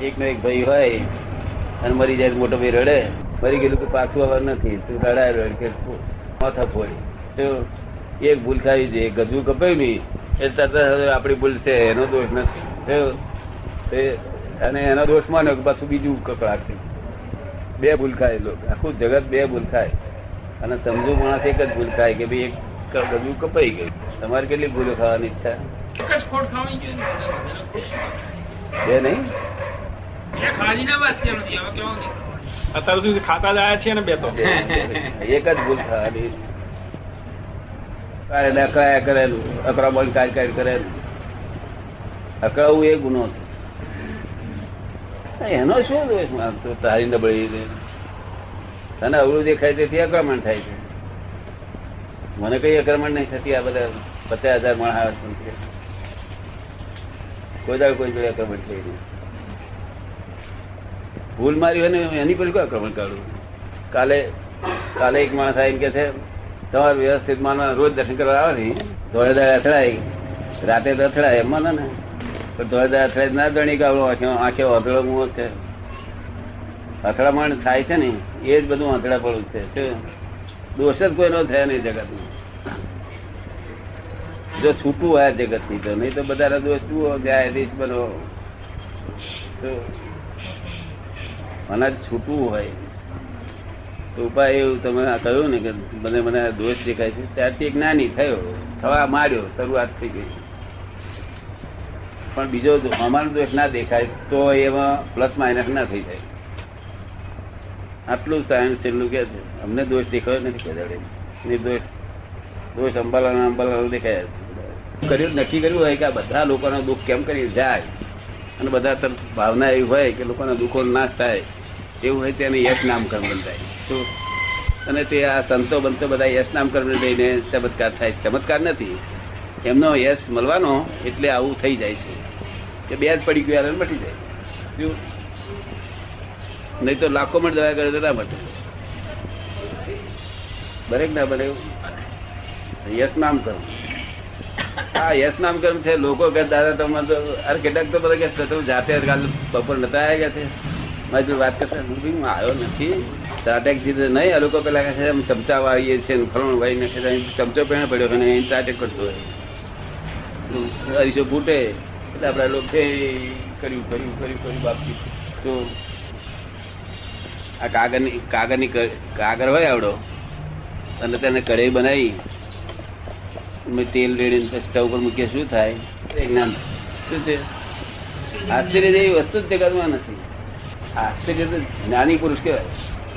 એક નો એક ભાઈ હોય અને મરી જાય મોટો ભાઈ રડે. મરી ગયેલું તું પાછું આવવાનું નથી. તું રડાય રડ કે માથા ફોડી. તો એક ભૂલ ખાવી છે ગજવું કપાયું નહીં. એ તરત આપણી ભૂલ છે એનો દોષ નથી. અને એનો દોષ માન્યો કે પાછું બીજું કકડાટ. બે ભૂલ ખાય લોકો. આખું જગત બે ભૂલ ખાય. અને સમજુ માણસ એક જ ભૂલ ખાય કે ભાઈ એક ગજવું કપાઈ ગયું. તમારે કેટલી ભૂલો ખાવાની ઈચ્છા? જોઈએ. બે નહીં? અત્યાર સુધી ખાતા જ આવ્યા છીએ ને બે તો. એક જ ભૂલ થવાની. અકળાયા કરેલું અકળામણ કાઢ કરેલું. અકળાવું એ ગુનો એનો શું દોષ? તારી નબળી તને અવળું દેખાય તેથી આક્રમણ થાય છે. મને કઈ આક્રમણ નહીં થતી, આ બધા પચાસ હજાર માણસ કોઈ દાડ કોઈ જોડે આક્રમણ થઈ નહીં ભૂલ મારી હોય ને એની પર કોઈ આક્રમણ કરું? કાલે કાલે એક માણસ આવીને કે છે, તમારે વ્યવસ્થિત માનવા રોજ દર્શન કરવા આવે ને ધોળે દાડે અથડાય. રાતે તો અથડાય એમ ને. પણ ધોળે દાડે અથડાય ના દણી કે આંખે આંખે અથડો મું છે. અથડામણ થાય છે ને, એ જ બધું અથડા પડું છે. દોષ જ કોઈનો થયા નહીં જગતનો જો છૂટું હોય જગતની તો, નહીં તો બધા દોષ જુઓ, જાય રીત બનો. તો અનાજ છૂટવું હોય. તો ઉપાય એવું તમે કહ્યું ને કે મને મને દોષ દેખાય છે. ત્યારથી નાની થયો, થવા માંડ્યો, શરૂઆત થઈ ગઈ. પણ બીજો અમારો દોષ ના દેખાય તો એમાં પ્લસ માઇનસ ના થઈ જાય. આટલું સાયન્સ છેલ્લું કે છે. અમને દોષ દેખાયો નથી કદાડે નિર્દોષ દોષ અંબાલા અંબાલા દેખાય કર્યું નક્કી કર્યું હોય કે આ બધા લોકોનો દુઃખ કેમ કરી જાય? અને બધા તરફ ભાવના એવી હોય કે લોકોના દુઃખો નાશ થાય. એવું હોય તેને યશ નામ કર્મ બંધાય. શું? અને તે આ સંતો બંતો બધા યશ નામ કર્મ લઈને ચમત્કાર થાય. ચમત્કાર નથી. એમનો યશ મળવાનો એટલે આવું થઈ જાય છે. કે બે જ પડી ગયું મટી જાય. શું? નહીં તો લાખો મણ દવા કરે તો ના મટે. બરેક ના બને યશ નામ કર્મ હા યશ નામ કર્મ છે, લોકો કે દાદા તમે તો, અરે, કેટલાક તો બધા કે તમે જાતે બપોર નતા આવ્યા ગયા છે? મારી વાત કરતા હું હું આવ્યો નથી. ત્રાટેક જીતે નહીં, આ લોકો પેલા કહે છે ચમચા વાળીએ છીએ ને વાળી નાખે ચમચો પહેણે પડ્યો અને અહીં ત્રાટેક કરતો હોય. અરીસો ફૂટે એટલે આપણા લોકો કર્યું કર્યું કર્યું કર્યું, બાપજી. તો આ કાગળની કાગળની કાગળ હોય આવડો. અને તેને કઢાઈ બનાવી. મેં તેલ રેડીને પછી સ્ટવ ઉપર મૂકીએ, શું થાય? એ જ્ઞાન શું છે આશ્ચર્ય જેવી વસ્તુ જ જગતમાં નથી. આશ્ચર્ય તો જ્ઞાની પુરુષ કહેવાય.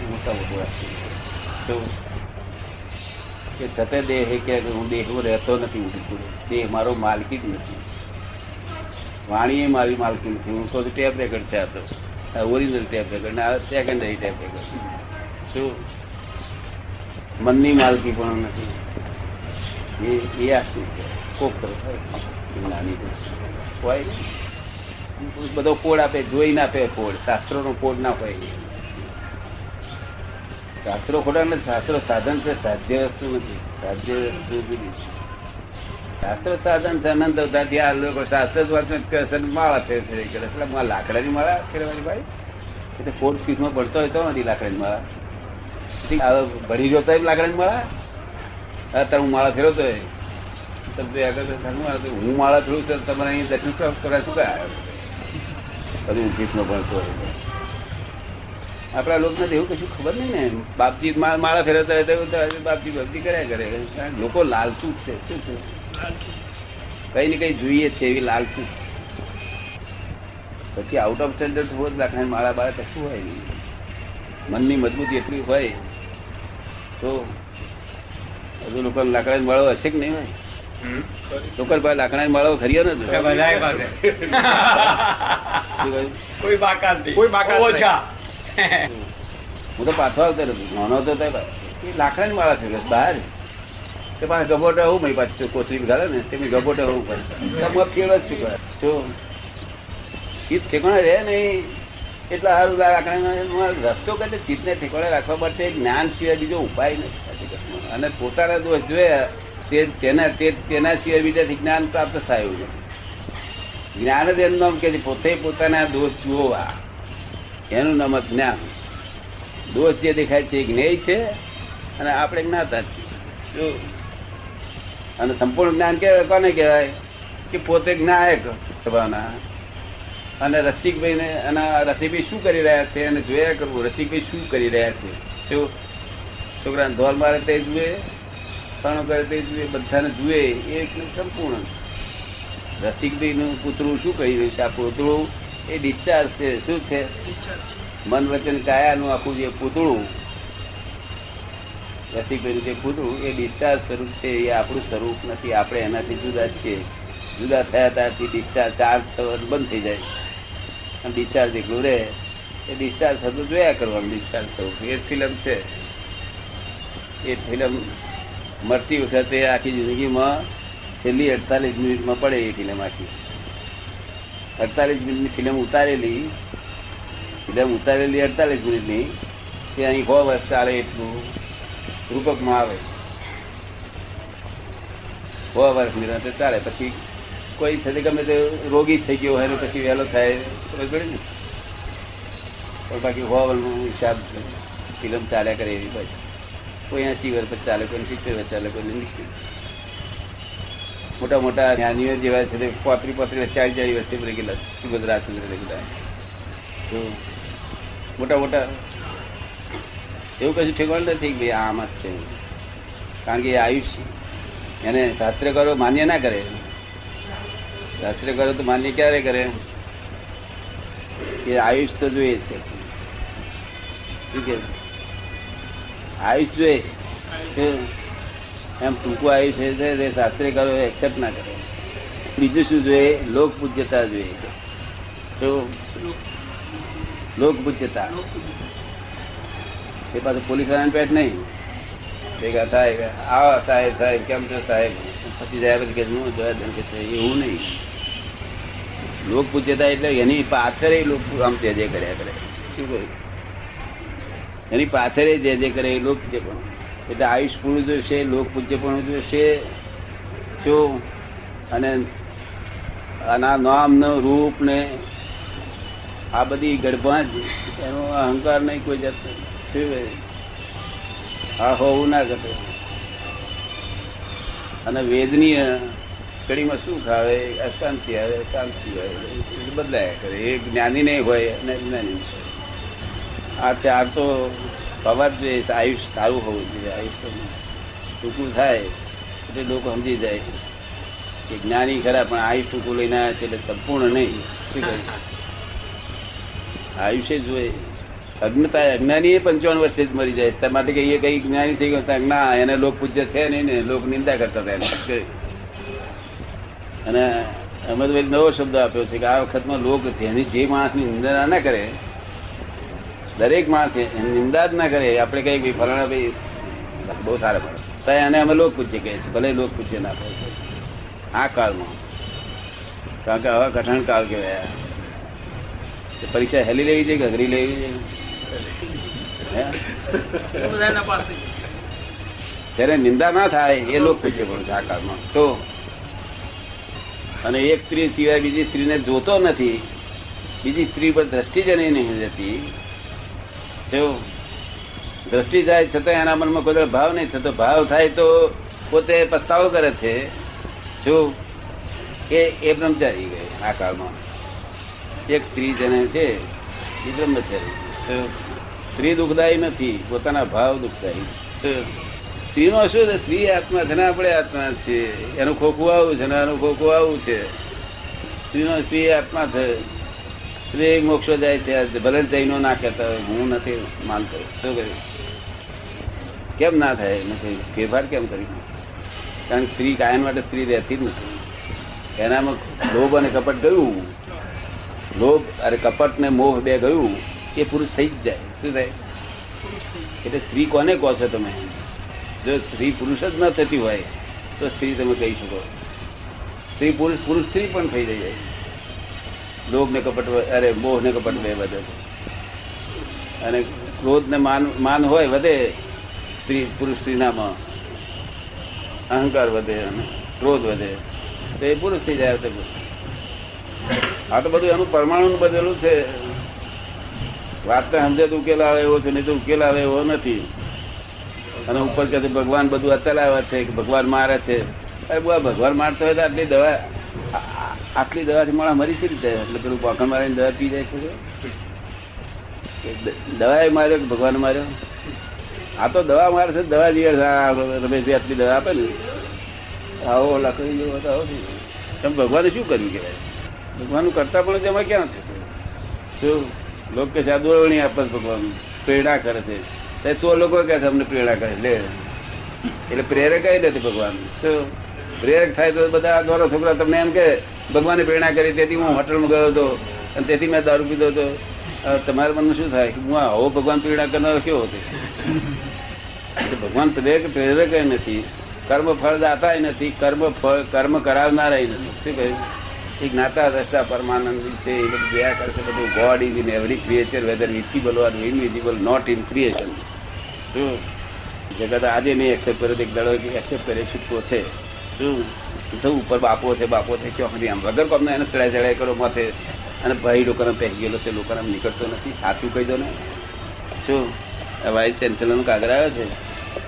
મોટા મોટું આશ્ચર્ય કે છતે દેહ કે હું દેહમાં રહેતો નથી, હું દેહ મારો માલકી જ નથી. વાણી એ મારી માલકી નથી. હું તો ટેપ રેકર્ડ છે આ તો. ઓરિજિનલ ટેપ રેકર્ડ ને આ સેકન્ડરી ટેપ રેકર્ડ. શું મનની માલકી પણ નથી. એ એ આશ્ચર્ય કોક પુરુષ. હોય. જ્ઞાની પુરુષ. હોય ને? બધો કોડ આપે જોઈ ના આપે કોડ શાસ્ત્રો નો કોડ ના હોય. શાસ્ત્રો ખોટા નથી, શાસ્ત્રો સાધન છે, સાધ્ય વસ્તુ નથી, સાધ્ય વસ્તુ શાસ્ત્ર સાધન છે, અનંત અવતારથી આ લોકો શાસ્ત્ર માળા ફેર ફેર કરે એટલે લાકડાની માળા ફેરવાની ભાઈ. એટલે ફોર્થ ફીસમાં ભણતો હોય તો નથી લાકડાની માળા. ભણી રહ્યો તો લાકડાની માળા? હા તાર હું માળા ફેરવતો હોય. તો આગળ હું માળા ફેરવું છું તમારે અહીં દર્શન કરવા શું કાય પીસમાં ભણતો હોય. આપણા લોકોને એવું કશું ખબર નહીં ને. બાપજી માળા ફેરવતા હોય તો બાપજી ભક્તિ કર્યા કરે. લોકો લાલચુ છે. શું છે? કઈ ને કઈ જોઈએ છે એવી લાલચુ. છે પછી આઉટ ઓફ સ્ટેન્ડર્ડ જ લાખની માળા બાળા કશું હોય નહીં. મનની મજબૂતી એટલી હોય તો હજુ લોકો લાકડાની માળો હશે કે નહીં હોય? લોકો પાસે લાકડાની માળો ખરીયો ને બધાય કોઈ બાકાત કોઈ બાકાત ઓછા હું તો પાછો આવતો નથી નાનો હતો તો એ લાકડાની માળા ફેરવે બહાર. તે પાસે ગબોટો હું મય પાછું કોથળી ગાળે ને તે ગબોટો હું પાછું. ફેરવ જ શું ચિત્ત ઠેકાણે રહે નહીં એટલે સારું લાકડા રસ્તો કરે ચિત્તને ઠેકાણે રાખવા માટે જ્ઞાન સિવાય બીજો ઉપાય નથી. અને પોતાના દોષ જોયા તેના તે તેના સિવાય બીજાથી જ્ઞાન પ્રાપ્ત થાય એવું જ્ઞાન જ એનું કે પોતે પોતાના દોષ જોવા એનું નામ જ્ઞાન. દોષ જે દેખાય છે એ જ્ઞેય છે અને આપણે જ્ઞાતા છીએ. અને સંપૂર્ણ જ્ઞાન કહેવાય કોને કહેવાય? કે પોતે જ્ઞાયક થવાના અને રસિકભાઈ ને અને રસિકભાઈ શું કરી રહ્યા છે? અને જોયા કરવું રસિકભાઈ શું કરી રહ્યા છે? શું છોકરાને ધોલ મારે તે જુએ ફાણો કરે તે બધાને જુએ એ એકદમ સંપૂર્ણ રસિકભાઈનું પૂતળું શું કહી રહ્યું છે? આ પૂતળું એ ડિસ્ચાર્જ છે શું છે? મન વચન કાયાનું આખું જે પૂતળું રસિકભાઈનું જે પૂતળું એ ડિસ્ચાર્જ સ્વરૂપ છે એ આપણું સ્વરૂપ નથી. આપણે એનાથી જુદા છીએ. જુદા થયા ત્યારથી ડિસ્ચાર્જ ચાર્જ થવાનું બંધ થઈ જાય. અને ડિસ્ચાર્જ એકલું રહે. એ ડિસ્ચાર્જ થતું જોયા કરવાનું ડિસ્ચાર્જ સ્વરૂપ. એ ફિલ્મ છે. એ ફિલ્મ મરતી વખતે આખી જિંદગીમાં છેલ્લી અડતાલીસ મિનિટમાં પડે એ ફિલ્મ આખી. અડતાલીસ મિનિટની ફિલ્મ ઉતારેલી ફિલ્મ ઉતારેલી અડતાલીસ મિનિટની, તે અહીં હો વર્ષ ચાલે એટલું રૂપકમાં આવે. હો વર્ષ નિરંતર ચાલે. પછી કોઈ છે ગમે તે રોગી થઈ ગયો હોય પછી વહેલો થાય ખબર પડે ને. પણ બાકી હોવાનું હિસાબ ફિલ્મ ચાલ્યા કરે એવી પછી કોઈ એસી વર્ષ પછી ચાલે સિત્તેર વર્ષ ચાલે મોટા મોટા જ્ઞાનીઓ જેવા છે પોતરી પોત્રી ચાલીસ ચાલી વર્ષે મરી ગયેલા સુભદ્રા રાજચંદ્ર તો મોટા મોટા એવું કશું ઠેકવાનું નથી કે ભાઈ આમ જ છે. કારણ કે એ આયુષ્ય એને શાસ્ત્રકારો માન્ય ના કરે. શાસ્ત્રકારો તો માન્ય ક્યારે કરે? એ આયુષ તો જોઈએ છે. શું કે આયુષ જોઈએ? એમ ટૂંકું આયુષ છે તે શાસ્ત્રકારો એક્સેપ્ટ ના કરે. બીજું શું જોઈએ? લોક પૂજ્યતા જોઈએ. તો લોક પૂજ્યતા. એ પાછું પોલીસ વાળાને પેટ નહીં. ભેગા થાય, આવો સાહેબ સાહેબ કેમ છો સાહેબ? પછી જાય પછી કે હું જોયા કે એવું નહીં. લોક પૂજ્યતા એટલે એની પાછળ લોક આમ જે જે કર્યા કરે. શું કહ્યું? એની પાછળ જે જે કરે એ લોક પણ. એટલે આયુષ પૂર્ણ જોશે, લોક પણ જોઈશે જો, અને આના નામ નો રૂપ ને આ બધી ગડબા જ, એનો અહંકાર નહીં કોઈ જાત? આ હોવું ના ઘટે. અને વેદનીય કડીમાં શું ખાવે? અશાંતિ આવે શાંતિ આવે. બદલાયા કરે. એ જ્ઞાની નહીં હોય, અને જ્ઞાની હોય. આ ચાર તો હોવા જ જોઈએ આયુષ સારું હોવું જોઈએ આયુષ ટૂંકું થાય, એટલે લોકો સમજી જાય કે જ્ઞાની ખરા, પણ આયુષ ટૂંકું લઈને આવ્યા છે એટલે સંપૂર્ણ નહીં. શું કહ્યું આયુષ્ય જોઈએ. અજ્ઞતા અજ્ઞાની એ પંચાવન વર્ષે જ મરી જાય. તે માટે કહીએ કઈ જ્ઞાની થઈ ગયો ના, એને લોક પૂજ્ય છે નહીં ને, લોક નિંદા કરતા હતા. અને અમદભાઈ નવો શબ્દ આપ્યો છે કે આ વખતમાં લોક જેની જે માણસની નિંદા ના કરે દરેક માણસ નિંદા જ ના કરે. આપણે કઈ ભાઈ ફલાણા ભાઈ બહુ સારા પડે તો એને અમે લોક પૂછીએ કહે છે ભલે લોક પૂછીએ ના પડે આ કાળમાં. કારણ કે હવે કઠણ કાળ કહેવાય. પરીક્ષા હેલી લેવી છે કે અઘરી લેવી છે? ત્યારે નિંદા ના થાય, એ લોક પૂછે પણ આ કાળમાં. તો? અને એક સ્ત્રી સિવાય બીજી સ્ત્રીને જોતો નથી. બીજી સ્ત્રી પર દ્રષ્ટિ જ નહીં જતી જો દ્રષ્ટિ જાય છતાં એના મનમાં કોઈ ભાવ નહીં થતો. ભાવ થાય તો પોતે પસ્તાવો કરે છે. શું? કે એ બ્રહ્મચારી ગઈ આ કાળમાં. એક સ્ત્રી જેને છે, એ બ્રહ્મચારી. સ્ત્રી દુઃખદાયી નથી, પોતાના ભાવ દુઃખદાયી. સ્ત્રીનો શું છે? સ્ત્રી આત્મા છે ને આપણે આત્મા છે એનું ખોખું આવું છે ને એનું ખોખું આવું છે. સ્ત્રીનો સ્ત્રી આત્મા છે. સ્ત્રી મોક્ષ જાય છે ભલે જૈનો ના કહેતા હોય, હું નથી માનતો શું કર્યું? કેમ ના થાય? નથી ફેરફાર કેમ કરી? કારણ કે સ્ત્રી કાયમ માટે સ્ત્રી રહેતી જ નથી. એનામાં લોભ અને કપટ ગયું. લોભ અને કપટ ને મોહ બે ગયું, એ પુરુષ થઈ જ જાય. શું થાય? એટલે સ્ત્રી કોને કહો છો તમે? જો સ્ત્રી પુરુષ જ ન થતી હોય, તો સ્ત્રી તમે કહી શકો. સ્ત્રી પુરુષ પુરુષ સ્ત્રી પણ થઈ જાય. લોભ ને કપટ અરે મોહ ને કપટ બે વધે અને ક્રોધ ને માન માન હોય વધે, સ્ત્રી, પુરુષ સ્ત્રીનામાં. અહંકાર વધે અને ક્રોધ વધે. તો એ પુરુષ થઈ જાય આ તો. બધું એનું પરમાણુ બધેલું છે. વાતને સમજે તો ઉકેલ આવે એવો છે, નહીં તો ઉકેલ આવે એવો નથી. અને ઉપર કે ભગવાન બધું અચલાવે છે, કે ભગવાન મારે છે. અરે ભગવાન મારતો હોય તો આટલી દવા આટલી દવાથી માણસ મરી છે રીતે એટલે પેલું પોખણ મારીને દવા પી જાય છે કે? દવાએ માર્યો કે ભગવાન માર્યો? આ તો દવા મારે છે, દવા દિવસ રમેશભાઈ આટલી દવા આપે ને. આવો લખી જેવો આવો એમ ભગવાને શું કર્યું કહેવાય? ભગવાનનું કરતા પણ તેમાં ક્યાં છે? શું લોકો કે છે આપે ભગવાન. પ્રેરણા કરે છે. તે તો લોકો કહે છે, અમને પ્રેરણા કરે. લે. એટલે પ્રેરક આવી નથી ભગવાન. શું પ્રેરક થાય તો બધા દોરો છોકરા તમને એમ કે ભગવાને પ્રેરણા કરી, તેથી હું હોટલમાં ગયો હતો. અને તેથી મેં દારૂ પીધો હતો. તમારા મનમાં શું થાય? હું આવો ભગવાન પ્રેરણા કરનાર કેવો હતો? ભગવાન પ્રેરક નથી. કર્મ ફળ દાતા નથી. કર્મ ફળ, કર્મ કરાવનારા નથી. શું કહ્યું? એક જ્ઞાતા દ્રષ્ટા પરમાનંદ છે, એ બધું જોયા કરશે, બધું God is in every creature whether visible or invisible not in creation શું? જગત આજે નહીં એક્સેપ્ટ કર્યો એક દડો એક્સેપ્ટ કરે, છૂટકો છે. શું? તો ઉપર બાપો છે બાપો છે ક્યાં સુધી આમ? વગર કોમને એને ચડાઈ ચડાઈ કરો માથે. અને ભાઈ લોકોને પહેરી ગયેલો છે લોકોને આમ નીકળતો નથી. સાચું કહી દો ને. શું? વાઇસ ચાન્સેલર કાગળ આવ્યો છે.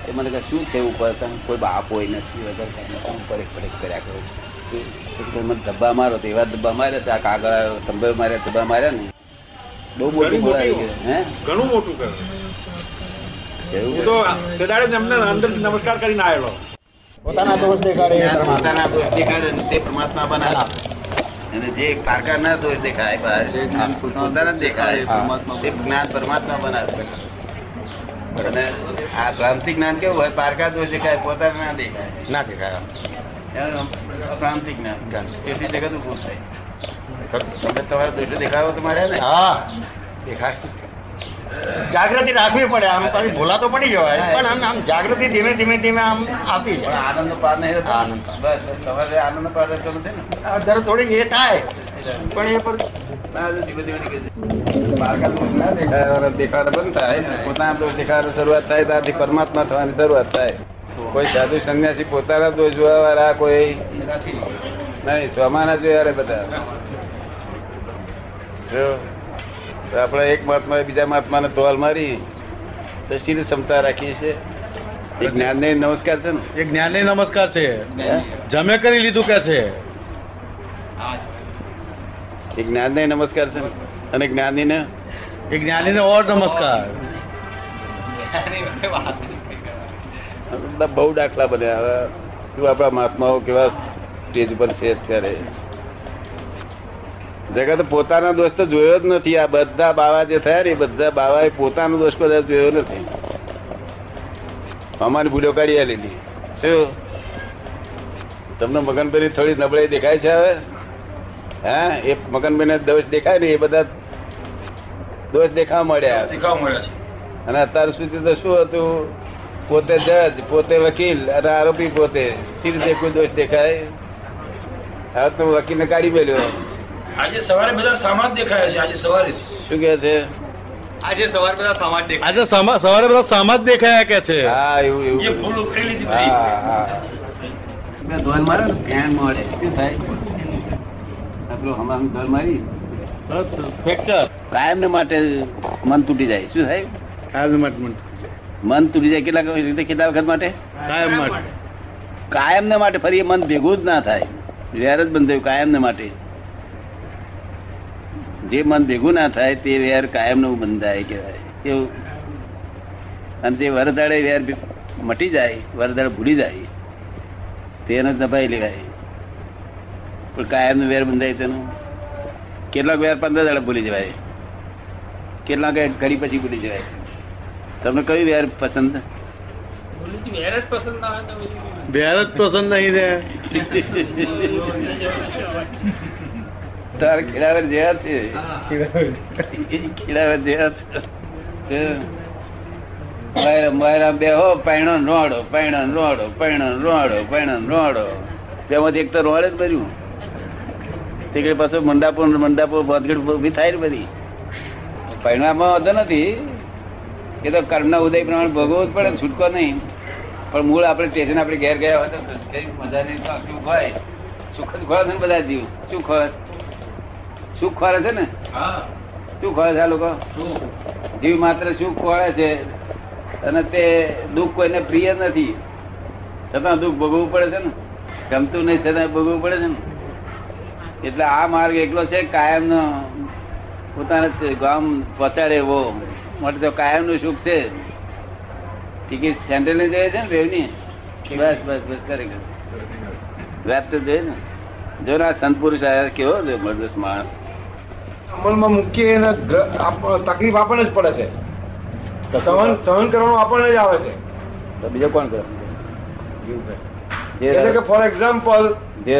એ મને કહે શું છે ઉપર? તમે કોઈ બાપ હોય નથી વગર. હું પડેક પડેક કર્યા કરો છો. મને ધબ્બા મારો એવા ધબ્બા માર્યા તો આ કાગળ આવ્યો તંબે માર્યા ધબ્બા માર્યા ને. બહુ મોટું બોલાવી હે? ઘણું મોટું કર્યું. તો અંદર નમસ્કાર કરીને આવેલો. પોતાના દોષ દેખાડે જ્ઞાન પોતાના દોષ દેખાડે તે પરમાત્મા બનાવે. અને જે કારકાર ના દોષ દેખાય બહાર પોતાના જ દેખાય. તે જ્ઞાન પરમાત્મા બનાવે. અને આ ભ્રાંતિ જ્ઞાન કેવું હોય? પારકા દોષ દેખાય પોતાના ના દેખાય. ના દેખાય. ભ્રાંતિ જ્ઞાન. તેથી જગત ઉભું થાય. તમે તમારા દોષો દેખાડો તમારે ને? હા. દેખાય જાગૃતિ રાખવી પડે. આમ તમે ભૂલા તો પડી જવાય. પણ આમ આમ જાગૃતિ ધીમે ધીમે ધીમે આમ આપી પણ જાય આનંદ પાર નહીં આનંદ બસ તમારે આનંદ પાર નથી ને? જરા થોડીક એ થાય. પણ એ પર દેખાડો બંધ થાય પોતાના દોષ દેખાડો શરૂઆત થાય ત્યારથી પરમાત્મા થવાની શરૂઆત થાય. કોઈ સાધુ સંન્યાસી પોતાના દોષ જોવા વાળા કોઈ નહીં સ્વમાના જોયા બધા. જો તો આપણે એક મહાત્મા બીજા મહાત્માને તોલ મારી તો શી ક્ષમતા રાખીએ છીએ. એ જ્ઞાન નમસ્કાર છે ને. એ જ્ઞાની નમસ્કાર છે? જમે કરી લીધું કે છે. એક જ્ઞાન નમસ્કાર છે ને. અને જ્ઞાની ને એ જ્ઞાનીને ઓર નમસ્કાર. બધા બહુ દાખલા બન્યા. હવે આપણા મહાત્માઓ કેવા સ્ટેજ પર છે અત્યારે? જગત પોતાનો દોષ તો જોયો જ નથી. આ બધા બાવા જે થયા ને એ બાવા એ પોતાનો દોષ કદાચ જોયો નથી. અમારી ભૂલો કાઢી આલેલી. શું? તમને મગનભાઈ થોડી નબળાઈ દેખાય છે હવે? હા? એ મગનભાઈ ને દોષ દેખાય ને એ બધા દોષ દેખાવા મળ્યા. શીખવા મળ્યા છે. અને અત્યાર સુધી તો શું હતું? પોતે જજ પોતે વકીલ અને આરોપી પોતે. સી રીતે કોઈ દોષ દેખાય? હવે તો વકીલને કાઢી મેલ્યો. આજે સવારે બધા સામાન દેખાયા છે આજે સવારે. શું કે છે? આજે સવારે બધા સમાજ દેખાય. આજે સવારે બધા સમાજ દેખાયા કે છે? હા એવું જે એવું ભૂલ ઉકેલી લીધી હા. હા ધોન મારે ફેન મળે શું થાય? આપણું હમામ ધોન મારી. ફ્રેક્ચર. કાયમ ને માટે મન તૂટી જાય. શું થાય? કાયમ માટે મન તૂટી જાય. કેટલા રીતે કેટલા વખત માટે? કાયમ માટે. કાયમ ને માટે ફરી એ મન ભેગું જ ના થાય. વેર જ બંધાયું કાયમ ને માટે. જે મન ભેગું ના થાય તે વેર કાયમનું બંધાય કહેવાય. એવું. અને તે વરદાડે વેર મટી જાય વરદાડે ભૂલી જાય. તેને દબાઈ લેવાય. પણ કાયમનું વેર બંધાય તેનું. કેટલાક વેર પંદર દાડે ભૂલી જવાય. કેટલાક ઘડી પછી ભૂલી જવાય. તમને કયું વેર પસંદ? વેર જ પસંદ નહીં રે. તાર ખેડાવર જેવા છે ખેડાવર જેવા છે બે હો પૈણો રોડો પૈણો રોડો પૈણો રોડો પૈણો રોડો તેમાંથી એક તો રોડે જ ભર્યું. તે પાછો મંડાપો મંડાપો ભાતગઢ ઊભી થાય ને બધી. પૈણામાં વાંધો નથી. એ તો કર્મના ઉદય પ્રમાણે ભોગવવું જ પડે છૂટકો નહીં. પણ મૂળ આપણે સ્ટેશન આપણે ઘેર ગયા હોય તો મજા નહીં, તો સુખ હોય સુખદ ખોળા બધા જીવ. ખોળે સુખ ખોરે છે ને? હા. શું ખોરે છે આ લોકો? જીવ માત્ર સુખ ખોળે છે અને તે દુઃખ કોઈને પ્રિય નથી. છતાં દુઃખ ભોગવવું પડે છે ને? ગમતું નહીં છતાં ભોગવવું પડે છે ને? એટલે આ માર્ગ એકલો છે કાયમ નો પોતાને ગામ પહોંચાડે એવો. માટે તો કાયમનું સુખ છે. ટિકિટ સેન્ટ્રલની જોઈએ છે ને રેવની બસ બસ બસ ખરેખર વાત તો જોઈએ ને? જો ના સંત પુરુષ આયા કેવો જબરદસ્ત માણસ. અમલમાં મૂકીએ એને તકલીફ આપણને જ પડે છે. સહન સહન કરવાનું આપણને જ આવે છે. તો બીજો કોણ કરે? એટલે કે ફોર એક્ઝામ્પલ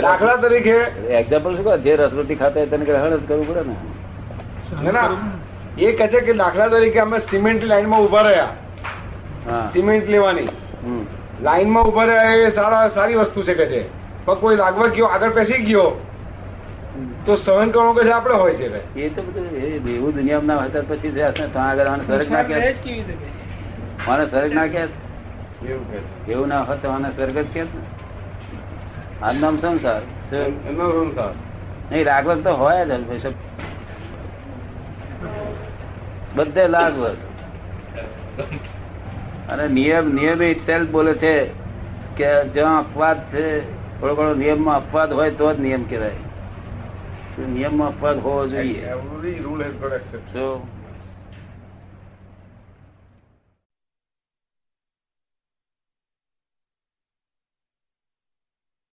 દાખલા તરીકે એક્ઝામ્પલ શું જે રસ રોટી ખાતા તેને ગ્રહણ જ કરવું પડે ને? એ કહે છે કે દાખલા તરીકે અમે સિમેન્ટ લાઈનમાં ઊભા રહ્યા. સિમેન્ટ લેવાની. લાઈનમાં ઊભા રહ્યા એ સારા સારી વસ્તુ છે કે છે. પણ કોઈ લાગવા ગયો આગળ પેસી ગયો તો સહન કરવાનું કશું આપડે હોય છે. એ તો બધું એવું દુનિયામાં ના હોય પછી આગળ આને સ્વર્ગ ના કે? આને સ્વર્ગ ના કે એવું ના હોય તો આને સ્વર્ગ જ કે આજ નામ સંસાર. તો નહીં રાગવત તો હોય જ ભાઈ બધે લાગવત. અને નિયમ નિયમ સેલ્ફ બોલે છે કે જ્યાં અપવાદ છે થોડો ઘણો નિયમમાં અપવાદ હોય તો જ નિયમ કહેવાય. નિયમમાં અપવાદ હોવો જોઈએ has got exception. તો